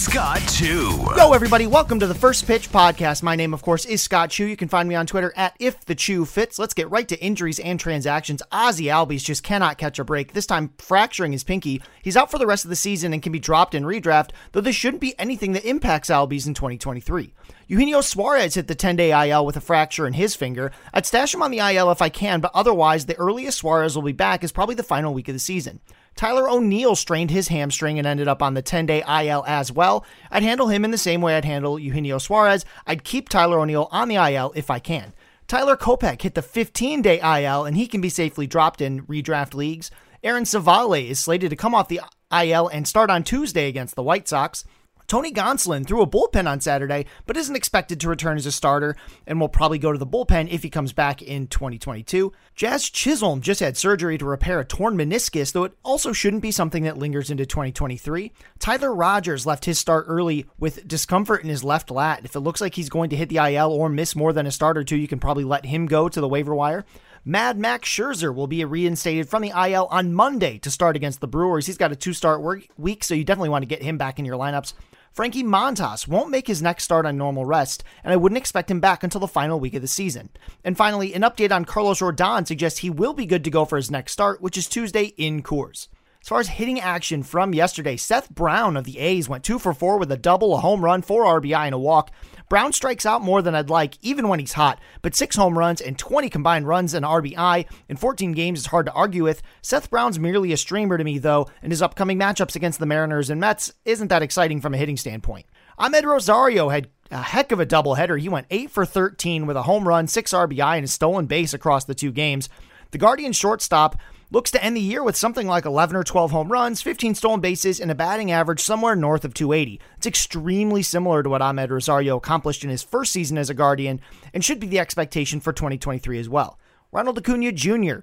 Scott Chu. Yo, everybody, welcome to the First Pitch Podcast. My name, of course, is Scott Chu. You can find me on Twitter at If the Chu Fits. Let's get right to injuries and transactions. Ozzy Albies just cannot catch a break, this time fracturing his pinky. He's out for the rest of the season and can be dropped in redraft, though this shouldn't be anything that impacts Albies in 2023. Eugenio Suarez hit the 10 day IL with a fracture in his finger. I'd stash him on the IL if I can, but otherwise, the earliest Suarez will be back is probably the final week of the season. Tyler O'Neill strained his hamstring and ended up on the 10 day IL as well. I'd handle him in the same way I'd handle Eugenio Suarez. I'd keep Tyler O'Neill on the IL if I can. Tyler Kopech hit the 15 day IL and he can be safely dropped in redraft leagues. Aaron Civale is slated to come off the IL and start on Tuesday against the White Sox. Tony Gonsolin threw a bullpen on Saturday, but isn't expected to return as a starter and will probably go to the bullpen if he comes back in 2022. Jazz Chisholm just had surgery to repair a torn meniscus, though it also shouldn't be something that lingers into 2023. Tyler Rogers left his start early with discomfort in his left lat. If it looks like he's going to hit the IL or miss more than a start or two, you can probably let him go to the waiver wire. Mad Max Scherzer will be reinstated from the IL on Monday to start against the Brewers. He's got a two start week, so you definitely want to get him back in your lineups. Frankie Montas won't make his next start on normal rest, and I wouldn't expect him back until the final week of the season. And finally, an update on Carlos Rodon suggests he will be good to go for his next start, which is Tuesday in Coors. As far as hitting action from yesterday, Seth Brown of the A's went two for four with a double, a home run, four RBI, and a walk. Brown strikes out more than I'd like, even when he's hot, but six home runs and 20 combined runs and RBI in 14 games is hard to argue with. Seth Brown's merely a streamer to me, though, and his upcoming matchups against the Mariners and Mets isn't that exciting from a hitting standpoint. Amed Rosario had a heck of a doubleheader. He went 8 for 13 with a home run, 6 RBI, and a stolen base across the two games. The Guardian shortstop looks to end the year with something like 11 or 12 home runs, 15 stolen bases, and a batting average somewhere north of 280. It's extremely similar to what Amed Rosario accomplished in his first season as a Guardian and should be the expectation for 2023 as well. Ronald Acuna Jr.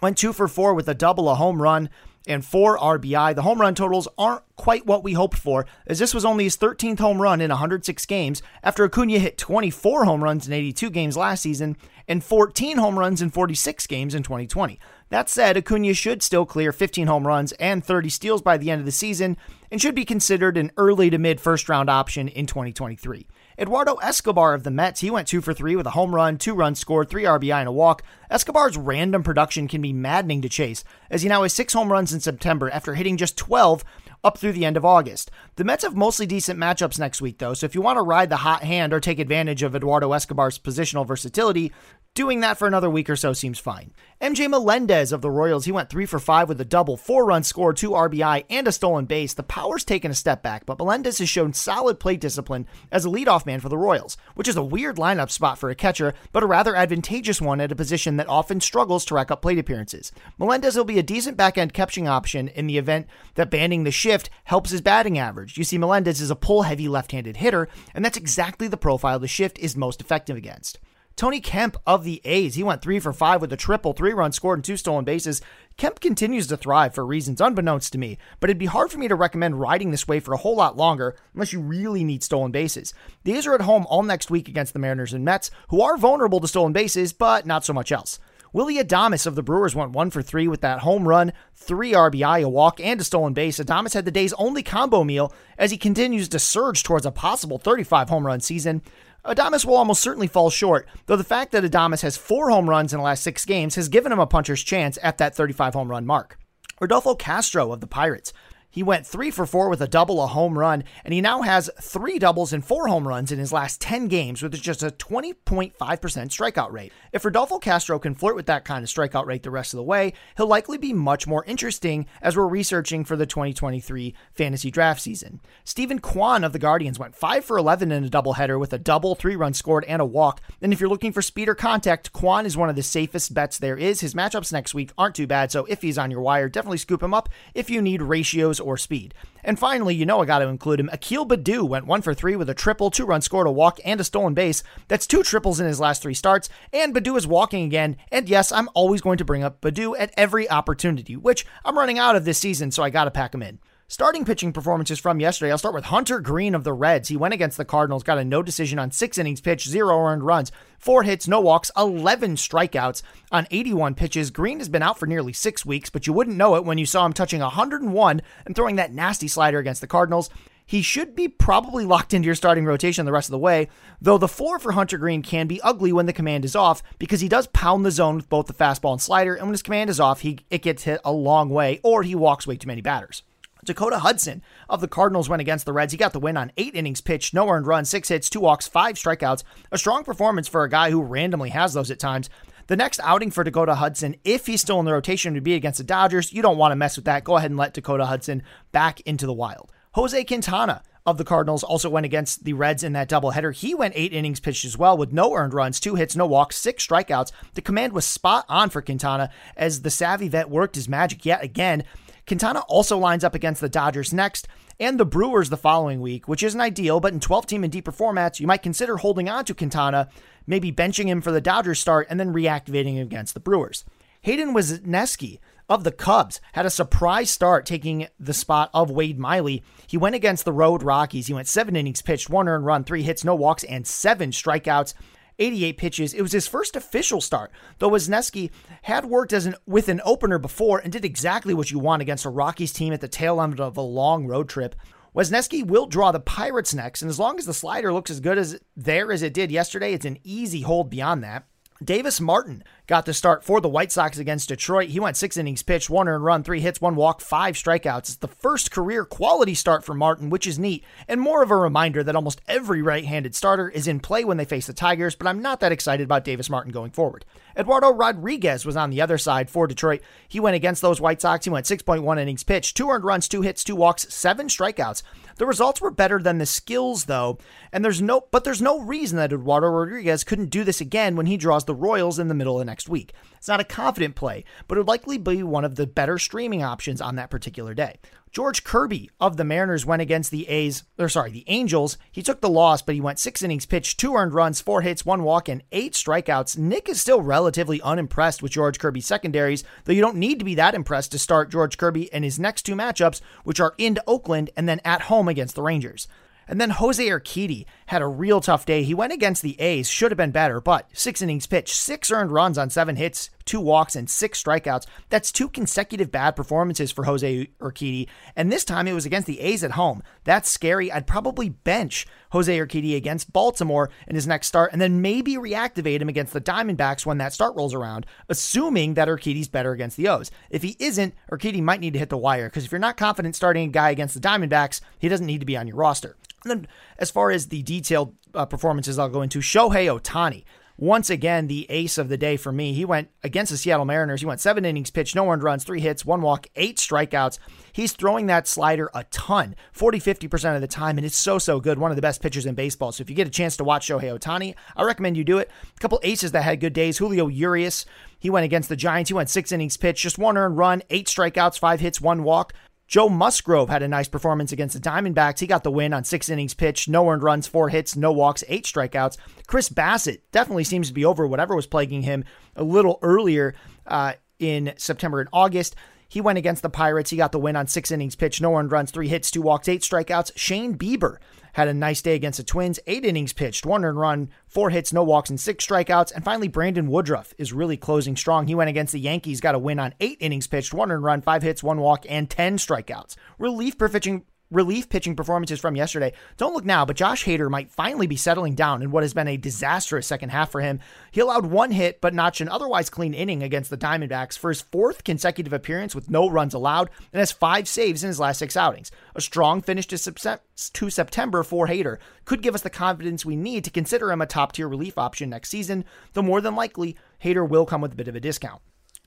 went 2 for 4 with a double, a home run, and 4 RBI. The home run totals aren't quite what we hoped for, as this was only his 13th home run in 106 games after Acuna hit 24 home runs in 82 games last season and 14 home runs in 46 games in 2020. That said, Acuna should still clear 15 home runs and 30 steals by the end of the season and should be considered an early to mid first round option in 2023. Eduardo Escobar of the Mets, he went two for three with a home run, two runs scored, three RBI, and a walk. Escobar's random production can be maddening to chase, as he now has six home runs in September after hitting just 12 up through the end of August. The Mets have mostly decent matchups next week, though, so if you want to ride the hot hand or take advantage of Eduardo Escobar's positional versatility, Doing that for another week or so seems fine. MJ Melendez of the Royals, he went three for five with a double, four runs scored, two RBI, and a stolen base. The power's taken a step back, but Melendez has shown solid plate discipline as a leadoff man for the Royals, which is a weird lineup spot for a catcher, but a rather advantageous one at a position that often struggles to rack up plate appearances. Melendez will be a decent back end catching option in the event that banning the shift helps his batting average. You see, Melendez is a pull heavy left handed hitter, and that's exactly the profile the shift is most effective against. Tony Kemp of the A's, he went three for five with a triple, three runs scored, and two stolen bases. Kemp continues to thrive for reasons unbeknownst to me, but it'd be hard for me to recommend riding this way for a whole lot longer unless you really need stolen bases. The A's are at home all next week against the Mariners and Mets, who are vulnerable to stolen bases, but not so much else. Willy Adames of the Brewers went one for three with that home run, three RBI, a walk, and a stolen base. Adames had the day's only combo meal as he continues to surge towards a possible 35 home run season. Adames will almost certainly fall short, though the fact that Adames has four home runs in the last six games has given him a puncher's chance at that 35 home run mark. Rodolfo Castro of the Pirates. He went three for four with a double, a home run, and he now has three doubles and four home runs in his last 10 games with just a 20.5% strikeout rate. If Rodolfo Castro can flirt with that kind of strikeout rate the rest of the way, he'll likely be much more interesting as we're researching for the 2023 fantasy draft season. Steven Kwan of the Guardians went 5 for 11 in a doubleheader with a double, three runs scored, and a walk. And if you're looking for speed or contact, Kwan is one of the safest bets there is. His matchups next week aren't too bad, so if he's on your wire, definitely scoop him up if you need ratios or speed. And finally, you know I got to include him. Akil Baddoo went one for three with a triple, two runs scored, a walk, and a stolen base. That's two triples in his last three starts. And Baddoo is walking again. And yes, I'm always going to bring up Baddoo at every opportunity, which I'm running out of this season, so I got to pack him in. Starting pitching performances from yesterday, I'll start with Hunter Greene of the Reds. He went against the Cardinals, got a no decision on six innings pitched, zero earned runs, four hits, no walks, 11 strikeouts on 81 pitches. Greene has been out for nearly six weeks, but you wouldn't know it when you saw him touching 101 and throwing that nasty slider against the Cardinals. He should be probably locked into your starting rotation the rest of the way, though the floor for Hunter Greene can be ugly when the command is off because he does pound the zone with both the fastball and slider, and when his command is off, he it gets hit a long way or he walks way too many batters. Dakota Hudson of the Cardinals went against the Reds. He got the win on eight innings pitched, no earned run, six hits, two walks, five strikeouts. A strong performance for a guy who randomly has those at times. The next outing for Dakota Hudson, if he's still in the rotation, would be against the Dodgers. You don't want to mess with that. Go ahead and let Dakota Hudson back into the wild. Jose Quintana of the Cardinals also went against the Reds in that doubleheader. He went eight innings pitched as well with no earned runs, two hits, no walks, six strikeouts. The command was spot on for Quintana as the savvy vet worked his magic yet again. Quintana also lines up against the Dodgers next and the Brewers the following week, which isn't ideal, but in 12 team and deeper formats, you might consider holding on to Quintana, maybe benching him for the Dodgers start, and then reactivating him against the Brewers. Hayden Wesneski of the Cubs had a surprise start taking the spot of Wade Miley. He went against the road Rockies. He went seven innings pitched, one earned run, three hits, no walks, and seven strikeouts. 88 pitches. It was his first official start, though Wesneski had worked as an with an opener before and did exactly what you want against a Rockies team at the tail end of a long road trip. Wesneski will draw the Pirates next, and as long as the slider looks as good as there as it did yesterday, it's an easy hold beyond that. Davis Martin got the start for the White Sox against Detroit. He went six innings pitched, one earned run, three hits, one walk, five strikeouts. It's the first career quality start for Martin, which is neat, and more of a reminder that almost every right handed starter is in play when they face the Tigers, but I'm not that excited about Davis Martin going forward. Eduardo Rodriguez was on the other side for Detroit. He went against those White Sox. He went 6.1 innings pitched, two earned runs, two hits, two walks, seven strikeouts. The results were better than the skills, though, and there's no but there's no reason that Eduardo Rodriguez couldn't do this again when he draws the Royals in the middle of next week. It's not a confident play, but it would likely be one of the better streaming options on that particular day. George Kirby of the Mariners went against the A's, or sorry, the Angels. He took the loss, but he went six innings pitched, two earned runs, four hits, one walk, and eight strikeouts. Nick is still relatively unimpressed with George Kirby's secondaries, though you don't need to be that impressed to start George Kirby in his next two matchups, which are into Oakland and then at home against the Rangers. And then Jose Urquidy had a real tough day. He went against the A's, should have been better, but six innings pitched, six earned runs on seven hits, two walks, and six strikeouts. That's two consecutive bad performances for Jose Urquidy. And this time it was against the A's at home. That's scary. I'd probably bench Jose Urquidy against Baltimore in his next start and then maybe reactivate him against the Diamondbacks when that start rolls around, assuming that Urquidy's better against the O's. If he isn't, Urquidy might need to hit the wire because if you're not confident starting a guy against the Diamondbacks, he doesn't need to be on your roster. And then, as far as the detailed uh, performances, I'll go into Shohei Ohtani, Once again, the ace of the day for me. He went against the Seattle Mariners. He went seven innings pitched, no earned runs, three hits, one walk, eight strikeouts. He's throwing that slider a ton, 40, 50% of the time, and it's so, so good. One of the best pitchers in baseball. So if you get a chance to watch Shohei Ohtani, I recommend you do it. A couple aces that had good days. Julio Urias, he went against the Giants. He went six innings pitched, just one earned run, eight strikeouts, five hits, one walk. Joe Musgrove had a nice performance against the Diamondbacks. He got the win on six innings pitched, no earned runs, four hits, no walks, eight strikeouts. Chris Bassitt definitely seems to be over whatever was plaguing him a little earlier uh, in September and August. He went against the Pirates. He got the win on six innings pitched, no earned runs, three hits, two walks, eight strikeouts. Shane Bieber had a nice day against the Twins. Eight innings pitched, one earned run, four hits, no walks, and six strikeouts. And finally, Brandon Woodruff is really closing strong. He went against the Yankees, got a win on eight innings pitched, one earned run, five hits, one walk, and 10 strikeouts. Relief pitching relief pitching performances from yesterday, don't look now, but Josh Hader might finally be settling down in what has been a disastrous second half for him. He allowed one hit, but notched an otherwise clean inning against the Diamondbacks for his fourth consecutive appearance with no runs allowed and has five saves in his last six outings. A strong finish to, to September for Hader could give us the confidence we need to consider him a top tier relief option next season, though more than likely, Hader will come with a bit of a discount.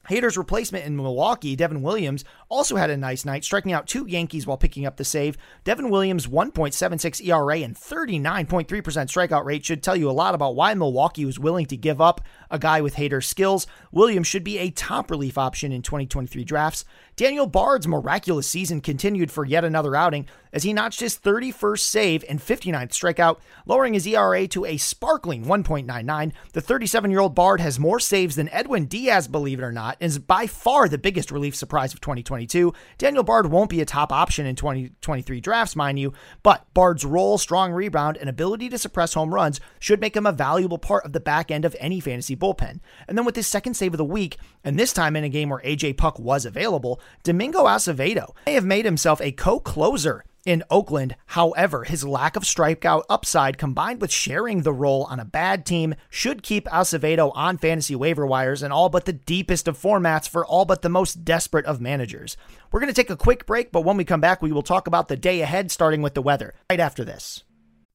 Hader's replacement in Milwaukee, Devin Williams, also had a nice night, striking out two Yankees while picking up the save. Devin Williams' 1.76 ERA and 39.3% strikeout rate should tell you a lot about why Milwaukee was willing to give up a guy with Hader's skills. Williams should be a top relief option in 2023 drafts. Daniel Bard's miraculous season continued for yet another outing as he notched his 31st save and 59th strikeout, lowering his ERA to a sparkling 1.99. The 37 year old Bard has more saves than Edwin Diaz, believe it or not, is by far the biggest relief surprise of 2022. Daniel Bard won't be a top option in 2023 drafts, mind you, but Bard's role, strong rebound, and ability to suppress home runs should make him a valuable part of the back end of any fantasy bullpen. And then with his second save of the week, and this time in a game where AJ Puk was available, Domingo Acevedo may have made himself a co closer in Oakland. However, his lack of strikeout upside combined with sharing the role on a bad team should keep Acevedo on fantasy waiver wires in all but the deepest of formats for all but the most desperate of managers. We're going to take a quick break, but when we come back, we will talk about the day ahead, starting with the weather right after this.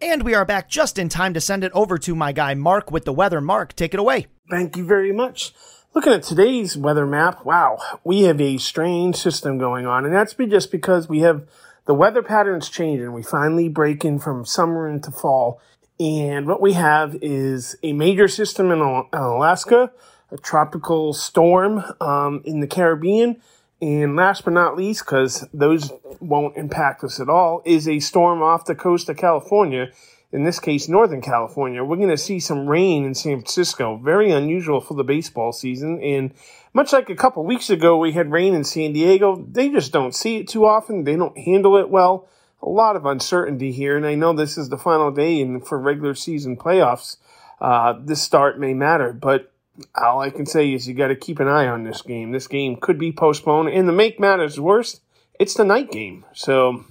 And we are back just in time to send it over to my guy Mark with the weather. Mark, take it away. Thank you very much. Looking at today's weather map, wow, we have a strange system going on, and that's just because we have the weather patterns changing. We finally break in from summer into fall, and what we have is a major system in Alaska, a tropical storm um, in the Caribbean, and last but not least, because those won't impact us at all, is a storm off the coast of California. In this case, Northern California. We're going to see some rain in San Francisco. Very unusual for the baseball season. And much like a couple weeks ago, we had rain in San Diego. They just don't see it too often. They don't handle it well. A lot of uncertainty here. And I know this is the final day and for regular season playoffs. Uh, this start may matter, but all I can say is you got to keep an eye on this game. This game could be postponed. And to make matters worse, it's the night game. So,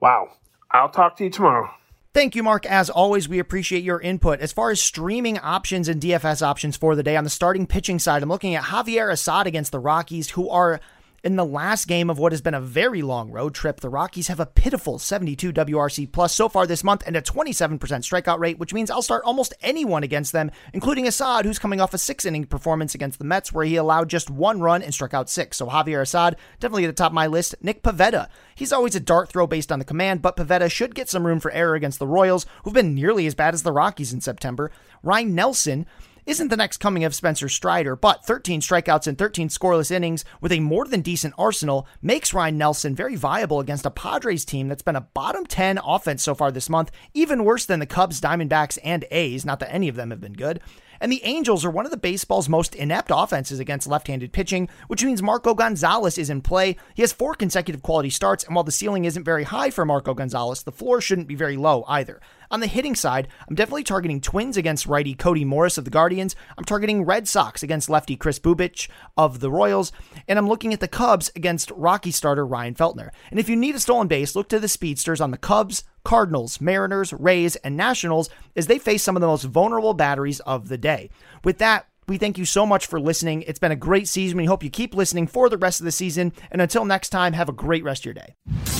wow. I'll talk to you tomorrow. Thank you, Mark. As always, we appreciate your input. As far as streaming options and DFS options for the day, on the starting pitching side, I'm looking at Javier Assad against the Rockies, who are in the last game of what has been a very long road trip, the Rockies have a pitiful 72 WRC plus so far this month and a 27% strikeout rate, which means I'll start almost anyone against them, including Assad, who's coming off a six inning performance against the Mets where he allowed just one run and struck out six. So Javier Assad, definitely at the top of my list. Nick Pivetta, he's always a dart throw based on the command, but Pivetta should get some room for error against the Royals, who've been nearly as bad as the Rockies in September. Ryne Nelson, isn't the next coming of Spencer Strider, but 13 strikeouts and 13 scoreless innings with a more than decent arsenal makes Ryne Nelson very viable against a Padres team that's been a bottom 10 offense so far this month, even worse than the Cubs, Diamondbacks, and A's. Not that any of them have been good. And the Angels are one of the baseball's most inept offenses against left handed pitching, which means Marco Gonzales is in play. He has four consecutive quality starts, and while the ceiling isn't very high for Marco Gonzales, the floor shouldn't be very low either. On the hitting side, I'm definitely targeting Twins against righty Cody Morris of the Guardians. I'm targeting Red Sox against lefty Kris Bubic of the Royals. And I'm looking at the Cubs against Rocky starter Ryan Feltner. And if you need a stolen base, look to the speedsters on the Cubs, Cardinals, Mariners, Rays, and Nationals as they face some of the most vulnerable batteries of the day. With that, we thank you so much for listening. It's been a great season. We hope you keep listening for the rest of the season. And until next time, have a great rest of your day.